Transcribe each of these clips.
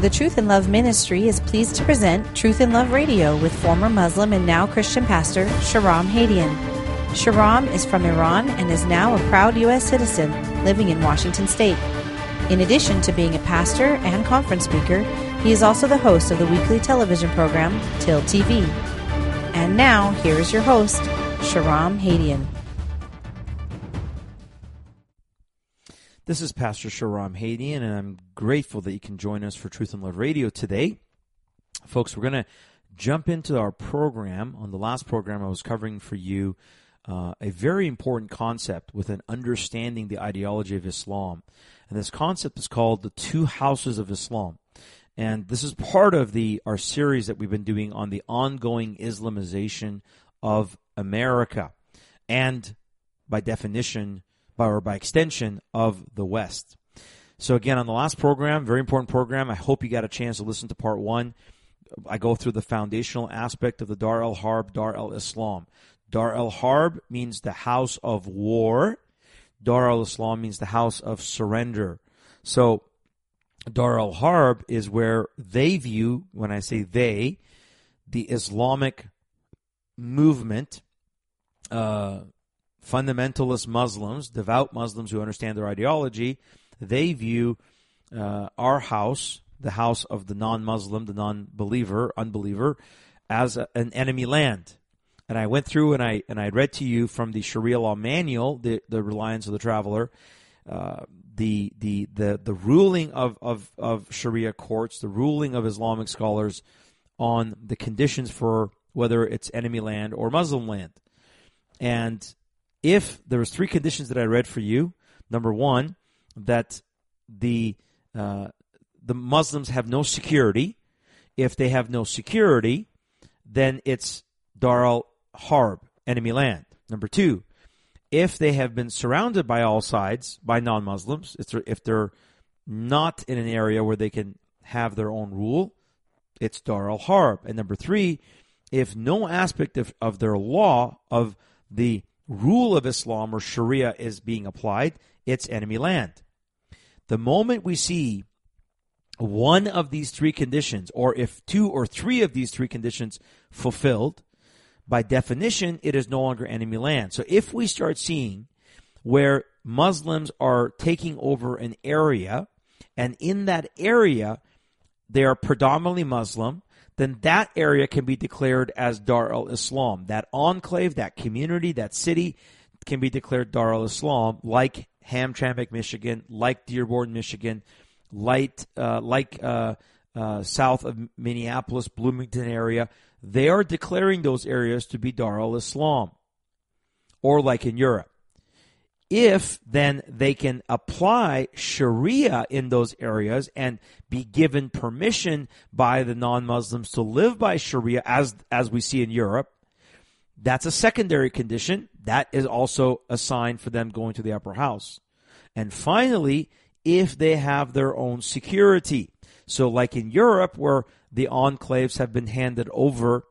The Truth and Love Ministry is pleased to present Truth and Love Radio with former Muslim and now Christian pastor Shahram Hadian. Shahram is from Iran and is now a proud U.S. citizen living in Washington State. In addition to being a pastor and conference speaker, he is also the host of the weekly television program Till TV. And now, here is your host, Shahram Hadian. This is Pastor Shahram Hadian, and I'm grateful that you can join us for Truth and Love Radio today. Folks, we're going to jump into our program. On the last program, I was covering for you uh, a very important concept with an understanding the ideology of Islam. And this concept is called the two houses of Islam. And this is part of the our series that we've been doing on the ongoing Islamization of America. And by definition, by, or by extension, of the West. So again, on the last program, very important program. I hope you got a chance to listen to part one. I go through the foundational aspect of the Dar el Harb, Dar el Islam. Dar el Harb means the house of war. Dar al Islam means the house of surrender. So, Dar al Harb is where they view, when I say they, the Islamic movement, uh, fundamentalist Muslims, devout Muslims who understand their ideology, they view uh, our house, the house of the non Muslim, the non believer, unbeliever, as a, an enemy land. And I went through and I and I read to you from the Sharia law manual, the the reliance of the traveler, uh, the the the the ruling of, of of Sharia courts, the ruling of Islamic scholars on the conditions for whether it's enemy land or Muslim land, and if there was three conditions that I read for you, number one, that the uh, the Muslims have no security. If they have no security, then it's Dar al Harb, enemy land. Number two, if they have been surrounded by all sides by non Muslims, if they're not in an area where they can have their own rule, it's Dar al Harb. And number three, if no aspect of, of their law, of the rule of Islam or Sharia is being applied, it's enemy land. The moment we see one of these three conditions, or if two or three of these three conditions fulfilled, by definition, it is no longer enemy land. So if we start seeing where Muslims are taking over an area, and in that area they are predominantly Muslim, then that area can be declared as Dar al Islam. That enclave, that community, that city can be declared Dar al Islam, like Hamtramck, Michigan, like Dearborn, Michigan, like, uh, like uh, uh, south of Minneapolis, Bloomington area they are declaring those areas to be Dar al Islam, or like in Europe. If then they can apply Sharia in those areas and be given permission by the non Muslims to live by Sharia as, as we see in Europe, that's a secondary condition. That is also a sign for them going to the upper house. And finally, if they have their own security. So, like in Europe, where the enclaves have been handed over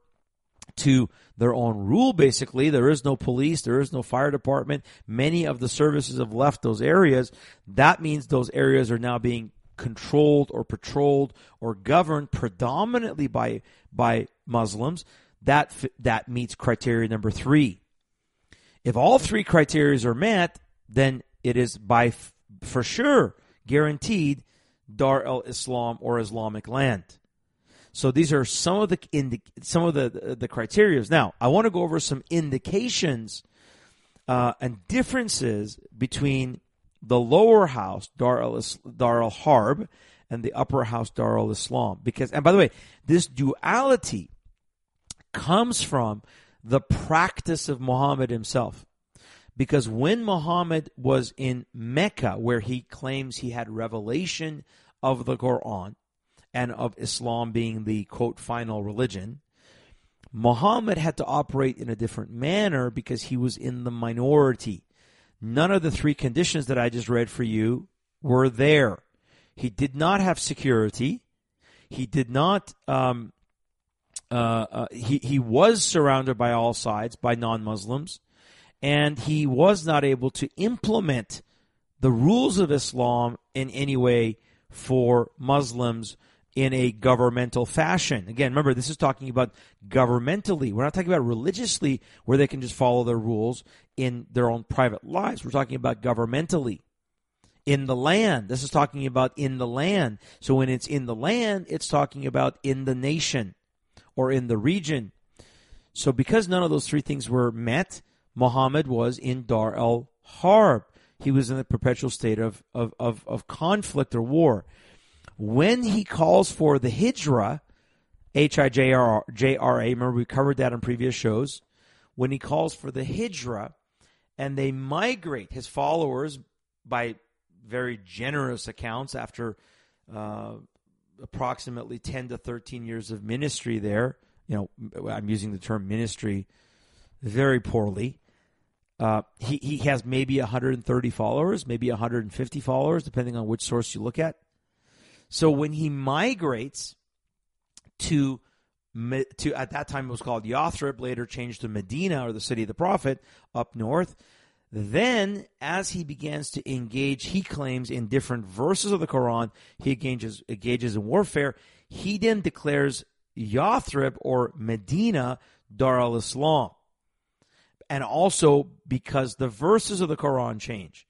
to their own rule, basically. There is no police, there is no fire department. Many of the services have left those areas. That means those areas are now being controlled or patrolled or governed predominantly by by Muslims. That that meets criteria number three. If all three criteria are met, then it is by for sure guaranteed Dar el Islam or Islamic land. So these are some of the indi- some of the the, the criterias. Now, I want to go over some indications uh, and differences between the lower house Dar al Dar al Harb and the upper house Dar al Islam. Because, and by the way, this duality comes from the practice of Muhammad himself. Because when Muhammad was in Mecca, where he claims he had revelation of the Quran, and of Islam being the quote final religion, Muhammad had to operate in a different manner because he was in the minority. None of the three conditions that I just read for you were there. He did not have security. He did not. Um, uh, uh, he he was surrounded by all sides by non-Muslims, and he was not able to implement the rules of Islam in any way for Muslims in a governmental fashion. Again, remember, this is talking about governmentally. We're not talking about religiously where they can just follow their rules in their own private lives. We're talking about governmentally. In the land. This is talking about in the land. So when it's in the land, it's talking about in the nation or in the region. So because none of those three things were met, Muhammad was in Dar el Harb. He was in a perpetual state of, of, of, of conflict or war. When he calls for the Hijra, H I J R A, remember we covered that in previous shows. When he calls for the Hijra and they migrate his followers by very generous accounts after uh, approximately 10 to 13 years of ministry there. You know, I'm using the term ministry very poorly. Uh, he, he has maybe 130 followers, maybe 150 followers, depending on which source you look at. So when he migrates to to at that time it was called Yathrib, later changed to Medina or the city of the prophet up north. Then, as he begins to engage, he claims in different verses of the Quran, he engages, engages in warfare. He then declares Yathrib or Medina Dar al Islam. And also because the verses of the Quran change.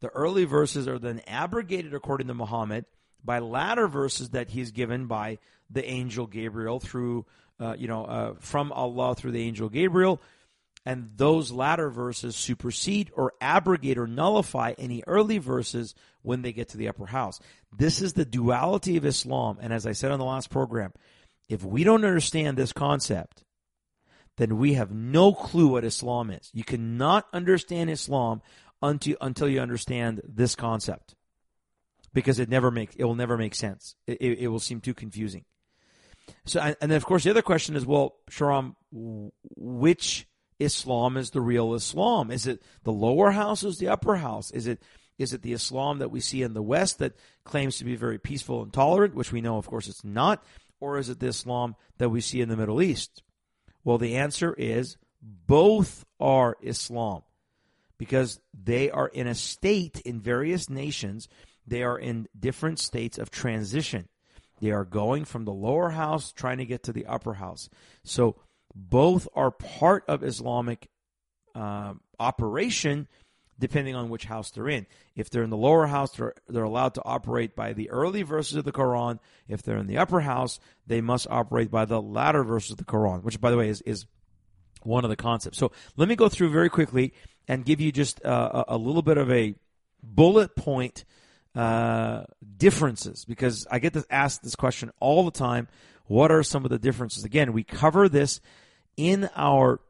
The early verses are then abrogated according to Muhammad by latter verses that he's given by the angel Gabriel through, uh, you know, uh, from Allah through the angel Gabriel and those latter verses supersede or abrogate or nullify any early verses when they get to the upper house. This is the duality of Islam. And as I said on the last program, if we don't understand this concept, then we have no clue what Islam is. You cannot understand Islam until, until you understand this concept. Because it never makes it will never make sense. It, it, it will seem too confusing. So, and then of course the other question is, well, Shahram, which Islam is the real Islam? Is it the lower house Is the upper house? Is it is it the Islam that we see in the West that claims to be very peaceful and tolerant, which we know, of course, it's not? Or is it the Islam that we see in the Middle East? Well, the answer is both are Islam because they are in a state in various nations, they are in different states of transition. They are going from the lower house trying to get to the upper house. So both are part of Islamic uh, operation, depending on which house they're in. If they're in the lower house, they're, they're allowed to operate by the early verses of the Quran. If they're in the upper house, they must operate by the latter verses of the Quran, which, by the way, is, is one of the concepts. So let me go through very quickly and give you just uh, a, a little bit of a bullet point uh, differences because I get to ask this question all the time. What are some of the differences? Again, we cover this in our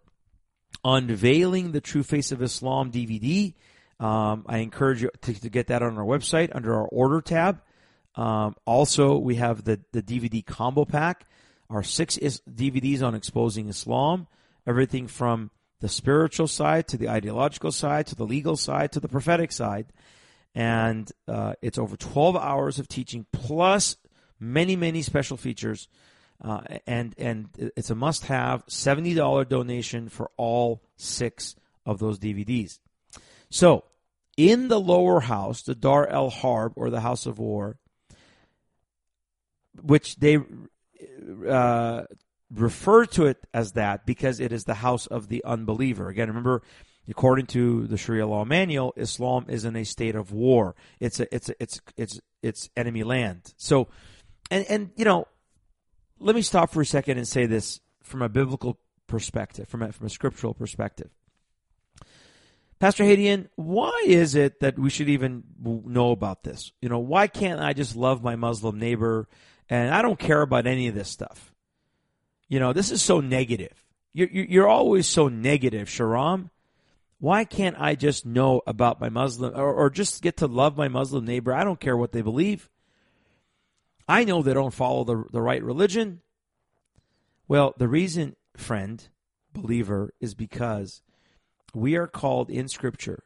Unveiling the True Face of Islam DVD. Um, I encourage you to, to, get that on our website under our order tab. Um, also, we have the, the DVD combo pack, our six is DVDs on exposing Islam, everything from the spiritual side to the ideological side to the legal side to the prophetic side. And uh, it's over 12 hours of teaching plus many, many special features uh, and and it's a must-have. Seventy dollar donation for all six of those DVDs. So, in the lower house, the Dar el Harb or the House of War, which they uh, refer to it as that because it is the house of the unbeliever. Again, remember, according to the Sharia law manual, Islam is in a state of war. It's a, it's a, it's it's it's enemy land. So, and and you know, let me stop for a second and say this from a biblical perspective, from a, from a scriptural perspective. Pastor Hadian, why is it that we should even know about this? You know, why can't I just love my Muslim neighbor and I don't care about any of this stuff? You know, this is so negative. You're, you're always so negative, Shahram. Why can't I just know about my Muslim or, or just get to love my Muslim neighbor? I don't care what they believe. I know they don't follow the, the right religion. Well, the reason, friend, believer, is because we are called in Scripture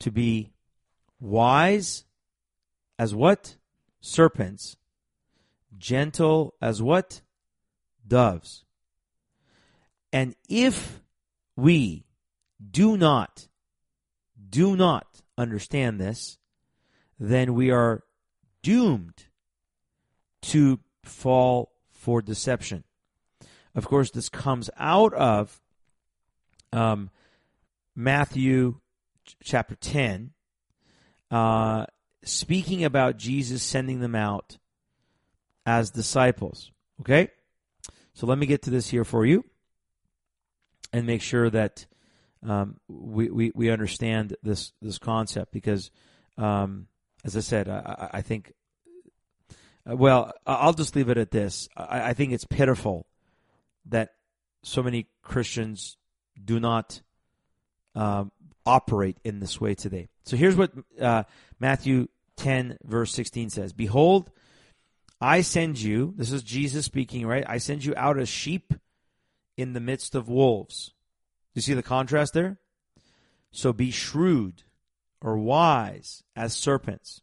to be wise as what? Serpents. Gentle as what? Doves. And if we do not, do not understand this, then we are doomed to fall for deception. Of course, this comes out of um, Matthew chapter 10, uh, speaking about Jesus sending them out as disciples. Okay? So let me get to this here for you and make sure that um, we, we, we understand this, this concept because, um, as I said, I, I think, uh, well, I'll just leave it at this. I, I think it's pitiful that so many Christians do not um, operate in this way today. So here's what uh, Matthew 10, verse 16 says Behold, I send you, this is Jesus speaking, right? I send you out as sheep in the midst of wolves. You see the contrast there? So be shrewd or wise as serpents,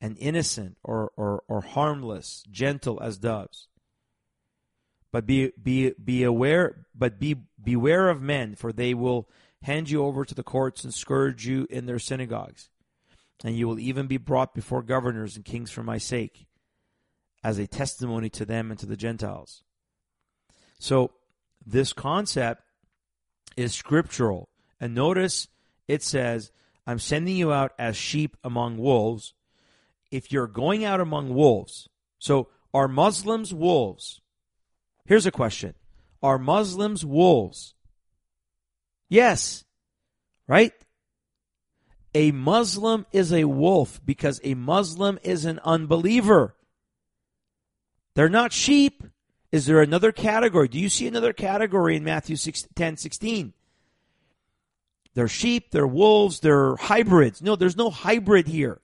and innocent or, or, or harmless, gentle as doves. But be, be, be aware, but be, beware of men, for they will hand you over to the courts and scourge you in their synagogues. And you will even be brought before governors and kings for my sake, as a testimony to them and to the Gentiles. So, this concept is scriptural. And notice it says, I'm sending you out as sheep among wolves. If you're going out among wolves, so are Muslims wolves? Here's a question Are Muslims wolves? Yes. Right? A Muslim is a wolf because a Muslim is an unbeliever. They're not sheep. Is there another category? Do you see another category in Matthew 6, 10 16? They're sheep, they're wolves, they're hybrids. No, there's no hybrid here.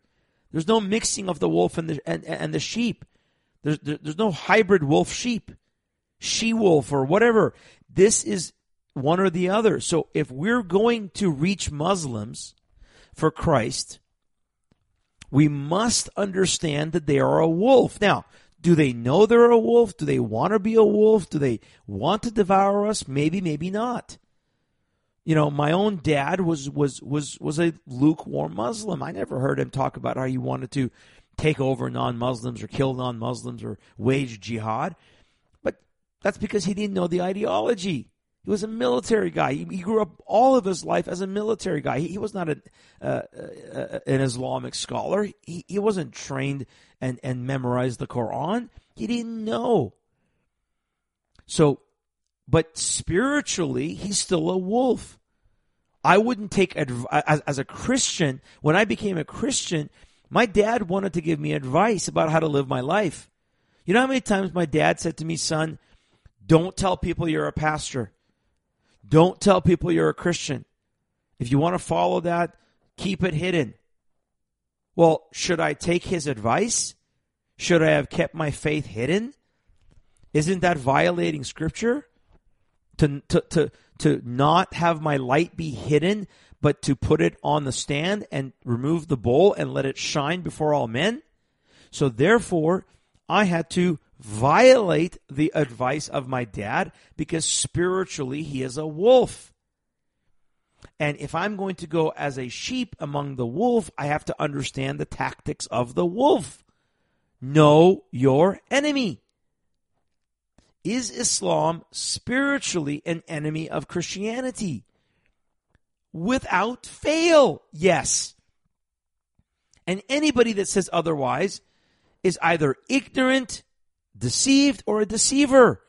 There's no mixing of the wolf and the, and, and the sheep. There's, there's no hybrid wolf sheep, she wolf, or whatever. This is one or the other. So if we're going to reach Muslims for Christ, we must understand that they are a wolf. Now, do they know they're a wolf? Do they want to be a wolf? Do they want to devour us? Maybe, maybe not. You know, my own dad was was was was a lukewarm Muslim. I never heard him talk about how he wanted to take over non-Muslims or kill non-Muslims or wage jihad. But that's because he didn't know the ideology. He was a military guy. He, he grew up all of his life as a military guy. He, he was not a, uh, uh, an Islamic scholar. He, he wasn't trained and, and memorized the Quran. He didn't know. So, but spiritually, he's still a wolf. I wouldn't take adv- as, as a Christian. When I became a Christian, my dad wanted to give me advice about how to live my life. You know how many times my dad said to me, "Son, don't tell people you're a pastor. Don't tell people you're a Christian. If you want to follow that, keep it hidden. Well, should I take his advice? Should I have kept my faith hidden? Isn't that violating scripture? To, to, to, to not have my light be hidden, but to put it on the stand and remove the bowl and let it shine before all men? So therefore, I had to violate the advice of my dad because spiritually he is a wolf. And if I'm going to go as a sheep among the wolf, I have to understand the tactics of the wolf. Know your enemy. Is Islam spiritually an enemy of Christianity? Without fail, yes. And anybody that says otherwise is either ignorant deceived or a deceiver.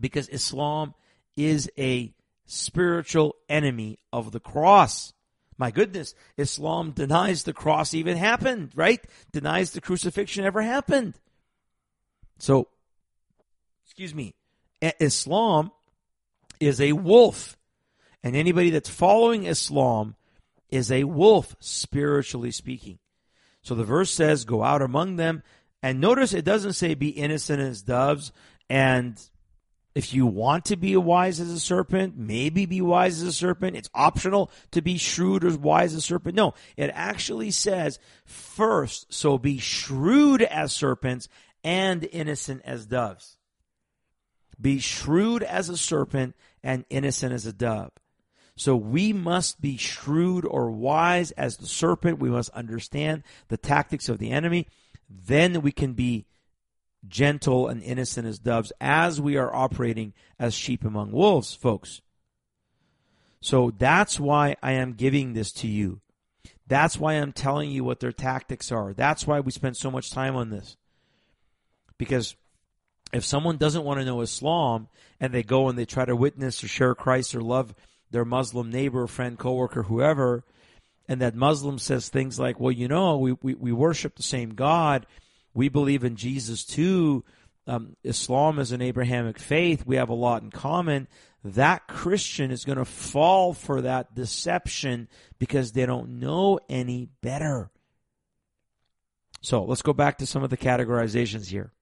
Because Islam is a spiritual enemy of the cross. My goodness, Islam denies the cross even happened, right? Denies the crucifixion ever happened. So, excuse me, Islam is a wolf. And anybody that's following Islam is a wolf, spiritually speaking. So the verse says, Go out among them and notice it doesn't say be innocent as doves. And if you want to be wise as a serpent, maybe be wise as a serpent. It's optional to be shrewd or wise as a serpent. No, it actually says first, so be shrewd as serpents and innocent as doves. Be shrewd as a serpent and innocent as a dove. So we must be shrewd or wise as the serpent. We must understand the tactics of the enemy then we can be gentle and innocent as doves as we are operating as sheep among wolves, folks. So that's why I am giving this to you. That's why I'm telling you what their tactics are. That's why we spend so much time on this. Because if someone doesn't want to know Islam and they go and they try to witness or share Christ or love their Muslim neighbor, friend, coworker, whoever, and that Muslim says things like, well, you know, we, we, we worship the same God. We believe in Jesus too. Um, Islam is an Abrahamic faith. We have a lot in common. That Christian is going to fall for that deception because they don't know any better. So let's go back to some of the categorizations here.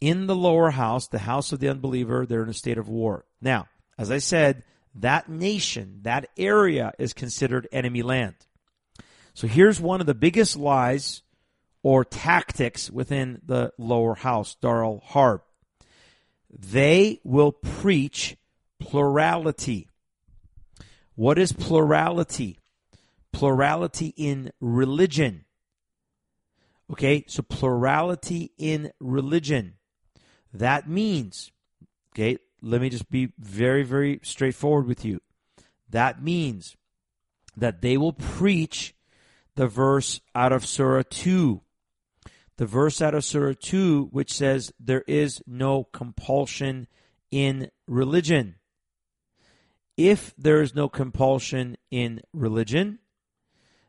In the lower house, the house of the unbeliever, they're in a state of war. Now, as I said, that nation, that area is considered enemy land. So here's one of the biggest lies or tactics within the lower house, Darul Harb. They will preach plurality. What is plurality? Plurality in religion. Okay, so plurality in religion. That means, okay, let me just be very, very straightforward with you. That means that they will preach the verse out of Surah 2. The verse out of Surah 2, which says, There is no compulsion in religion. If there is no compulsion in religion,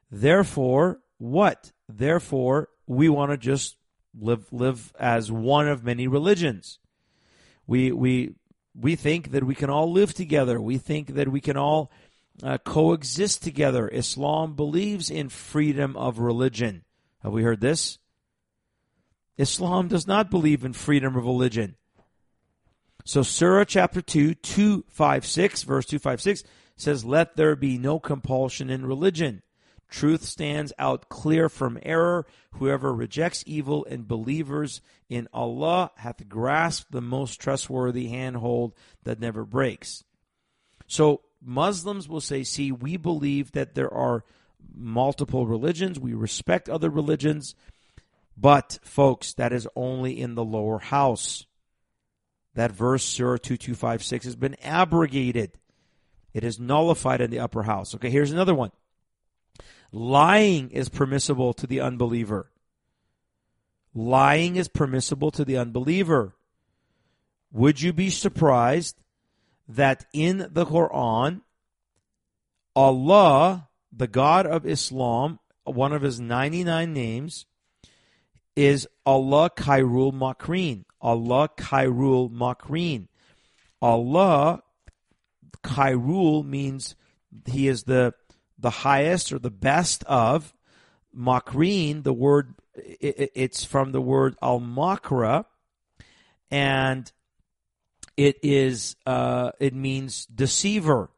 therefore, what? Therefore, we want to just live live as one of many religions. We we we think that we can all live together. We think that we can all uh, coexist together. Islam believes in freedom of religion. Have we heard this? Islam does not believe in freedom of religion. So Surah chapter 2, 256, verse 256 says, Let there be no compulsion in religion. Truth stands out clear from error. Whoever rejects evil and believers in Allah hath grasped the most trustworthy handhold that never breaks. So Muslims will say, see, we believe that there are multiple religions. We respect other religions. But, folks, that is only in the lower house. That verse, Surah 2256, has been abrogated. It is nullified in the upper house. Okay, here's another one. Lying is permissible to the unbeliever. Lying is permissible to the unbeliever. Would you be surprised that in the Quran, Allah, the God of Islam, one of his 99 names, is Allah Khairul Makrin. Allah Khairul Makrin. Allah Khairul means he is the the highest or the best of. Makrin, the word, it's from the word al makra, and it is, uh, it means deceiver.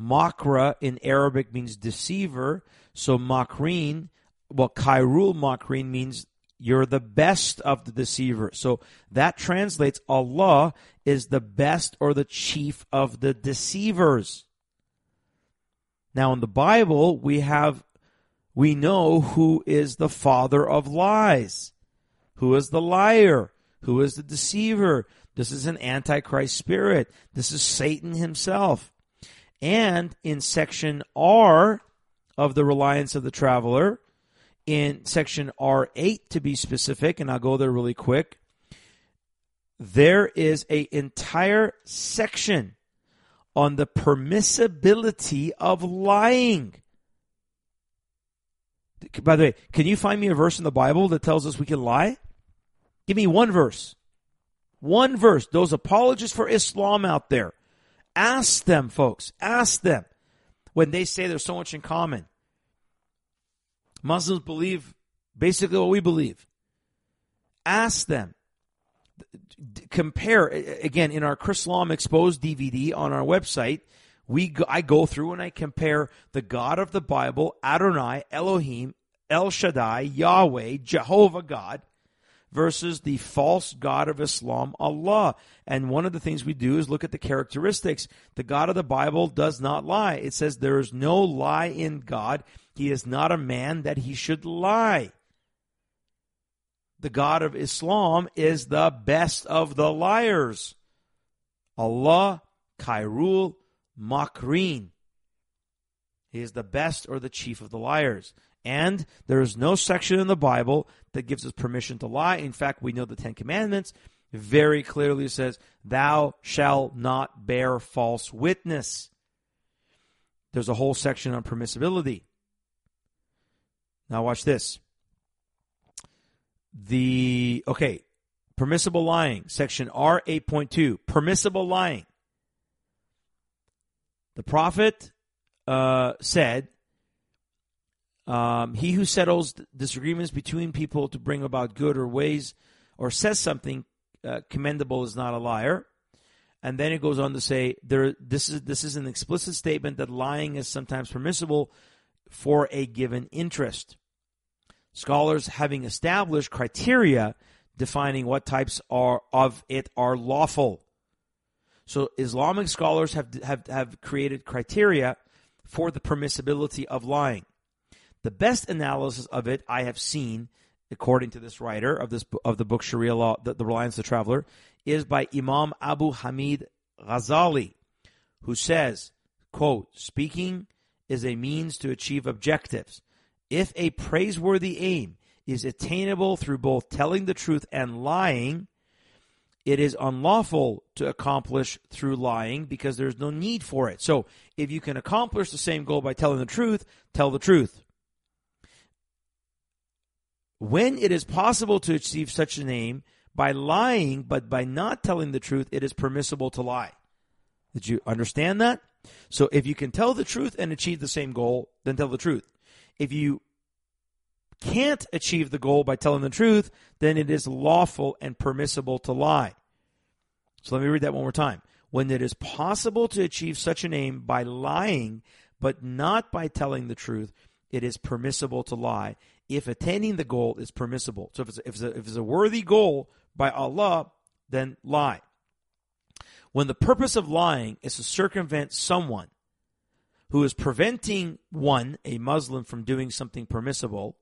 Makra in Arabic means deceiver. So makrin, well, kairul makrin means you're the best of the deceiver. So that translates Allah is the best or the chief of the deceivers. Now in the Bible, we have, we know who is the father of lies. Who is the liar? Who is the deceiver? This is an antichrist spirit. This is Satan himself. And in section R of the reliance of the traveler, in section R8 to be specific, and I'll go there really quick, there is a entire section on the permissibility of lying. By the way, can you find me a verse in the Bible that tells us we can lie? Give me one verse. One verse. Those apologists for Islam out there. Ask them, folks. Ask them when they say there's so much in common. Muslims believe basically what we believe. Ask them compare again in our Chris Chrislam Exposed DVD on our website. We go, I go through and I compare the God of the Bible, Adonai, Elohim, El Shaddai, Yahweh, Jehovah God, versus the false God of Islam, Allah. And one of the things we do is look at the characteristics. The God of the Bible does not lie. It says there is no lie in God. He is not a man that he should lie. The God of Islam, is the best of the liars. Allah Kairul Makrin. He is the best or the chief of the liars. And there is no section in the Bible that gives us permission to lie. In fact, we know the Ten Commandments very clearly says, Thou shalt not bear false witness. There's a whole section on permissibility. Now, watch this. The, okay, permissible lying, section R 8.2, permissible lying. The prophet uh, said, um, He who settles disagreements between people to bring about good or ways or says something uh, commendable is not a liar. And then it goes on to say there this is this is an explicit statement that lying is sometimes permissible for a given interest. Scholars having established criteria defining what types are of it are lawful. So Islamic scholars have have have created criteria for the permissibility of lying. The best analysis of it I have seen according to this writer of this of the book Sharia Law, the, the Reliance of the Traveler, is by Imam Abu Hamid Ghazali, who says, quote, speaking is a means to achieve objectives. If a praiseworthy aim is attainable through both telling the truth and lying, it is unlawful to accomplish through lying because there's no need for it. So, if you can accomplish the same goal by telling the truth, tell the truth. When it is possible to achieve such an aim by lying, but by not telling the truth, it is permissible to lie. Did you understand that? So if you can tell the truth and achieve the same goal, then tell the truth. If you can't achieve the goal by telling the truth, then it is lawful and permissible to lie. So let me read that one more time. When it is possible to achieve such an aim by lying, but not by telling the truth, it is permissible to lie if attaining the goal is permissible. So if it's, if it's, a, if it's a worthy goal by Allah, then lie. When the purpose of lying is to circumvent someone who is preventing one, a Muslim, from doing something permissible,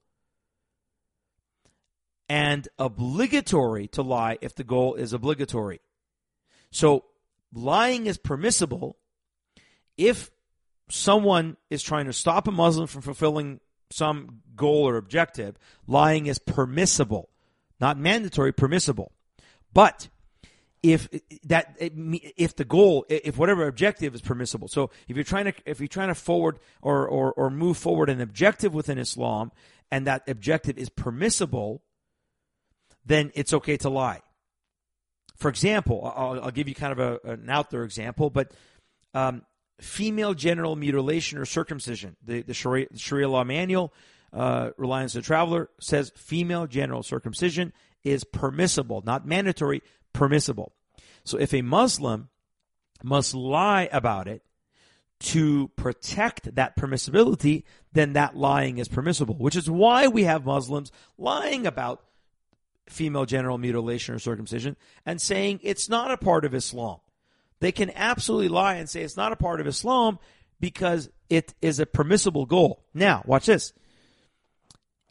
and obligatory to lie if the goal is obligatory. So lying is permissible if someone is trying to stop a Muslim from fulfilling some goal or objective, lying is permissible, not mandatory, permissible. But if that if the goal if whatever objective is permissible so if you're trying to if you're trying to forward or or, or move forward an objective within islam and that objective is permissible then it's okay to lie for example i'll, I'll give you kind of a, an out there example but um, female genital mutilation or circumcision. The, the Sharia, Sharia law manual, uh, Reliance the Traveler, says female genital circumcision is permissible, not mandatory, permissible. So if a Muslim must lie about it to protect that permissibility, then that lying is permissible, which is why we have Muslims lying about female genital mutilation or circumcision and saying it's not a part of Islam. They can absolutely lie and say it's not a part of Islam because it is a permissible goal. Now, watch this.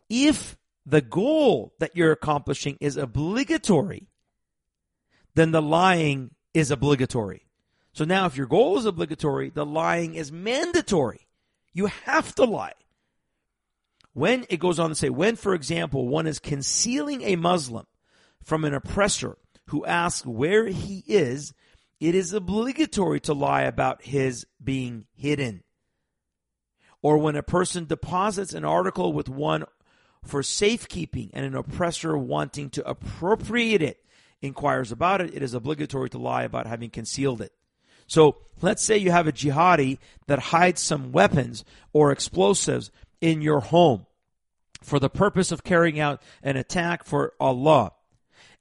If the goal that you're accomplishing is obligatory, then the lying is obligatory. So now, if your goal is obligatory, the lying is mandatory. You have to lie. When it goes on to say, when, for example, one is concealing a Muslim from an oppressor who asks where he is it is obligatory to lie about his being hidden. Or when a person deposits an article with one for safekeeping and an oppressor wanting to appropriate it inquires about it, it is obligatory to lie about having concealed it. So let's say you have a jihadi that hides some weapons or explosives in your home for the purpose of carrying out an attack for Allah.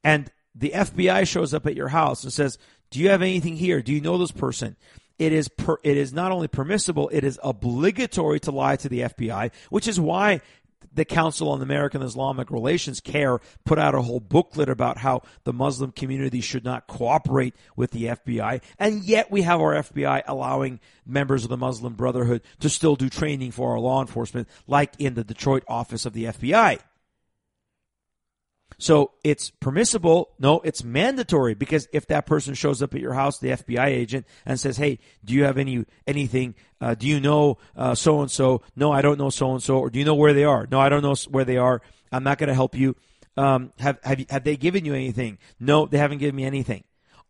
And the FBI shows up at your house and says, do you have anything here? Do you know this person? It is per, it is not only permissible, it is obligatory to lie to the FBI, which is why the Council on American Islamic Relations, CAIR, put out a whole booklet about how the Muslim community should not cooperate with the FBI. And yet we have our FBI allowing members of the Muslim Brotherhood to still do training for our law enforcement, like in the Detroit office of the FBI. So it's permissible. No, it's mandatory because if that person shows up at your house, the FBI agent, and says, "Hey, do you have any anything? Uh, do you know so and so? No, I don't know so and so. Or do you know where they are? No, I don't know where they are. I'm not going to help you. Um, have have have they given you anything? No, they haven't given me anything.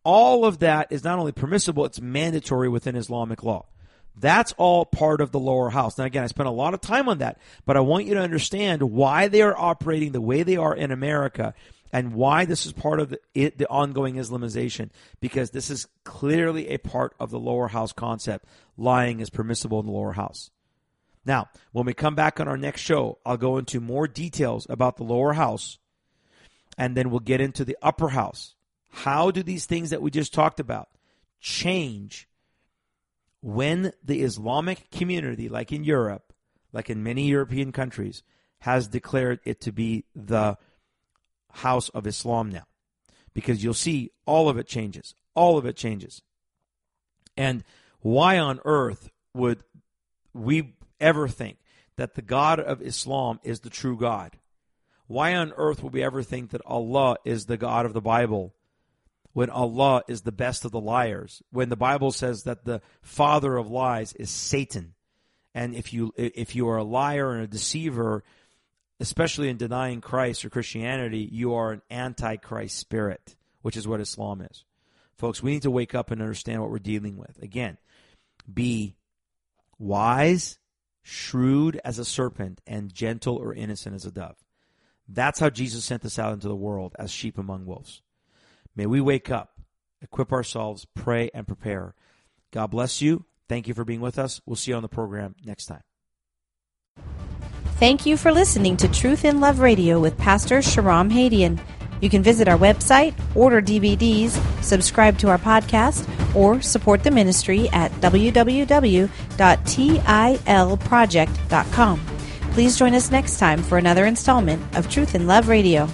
All of that is not only permissible; it's mandatory within Islamic law. That's all part of the lower house. Now, again, I spent a lot of time on that, but I want you to understand why they are operating the way they are in America and why this is part of the, it, the ongoing Islamization, because this is clearly a part of the lower house concept. Lying is permissible in the lower house. Now, when we come back on our next show, I'll go into more details about the lower house, and then we'll get into the upper house. How do these things that we just talked about change when the Islamic community, like in Europe, like in many European countries, has declared it to be the house of Islam now. Because you'll see all of it changes. All of it changes. And why on earth would we ever think that the God of Islam is the true God? Why on earth would we ever think that Allah is the God of the Bible when Allah is the best of the liars, when the Bible says that the father of lies is Satan. And if you if you are a liar and a deceiver, especially in denying Christ or Christianity, you are an antichrist spirit, which is what Islam is. Folks, we need to wake up and understand what we're dealing with. Again, be wise, shrewd as a serpent, and gentle or innocent as a dove. That's how Jesus sent us out into the world as sheep among wolves. May we wake up, equip ourselves, pray, and prepare. God bless you. Thank you for being with us. We'll see you on the program next time. Thank you for listening to Truth in Love Radio with Pastor Shahram Hadian. You can visit our website, order DVDs, subscribe to our podcast, or support the ministry at www.tilproject.com. Please join us next time for another installment of Truth in Love Radio.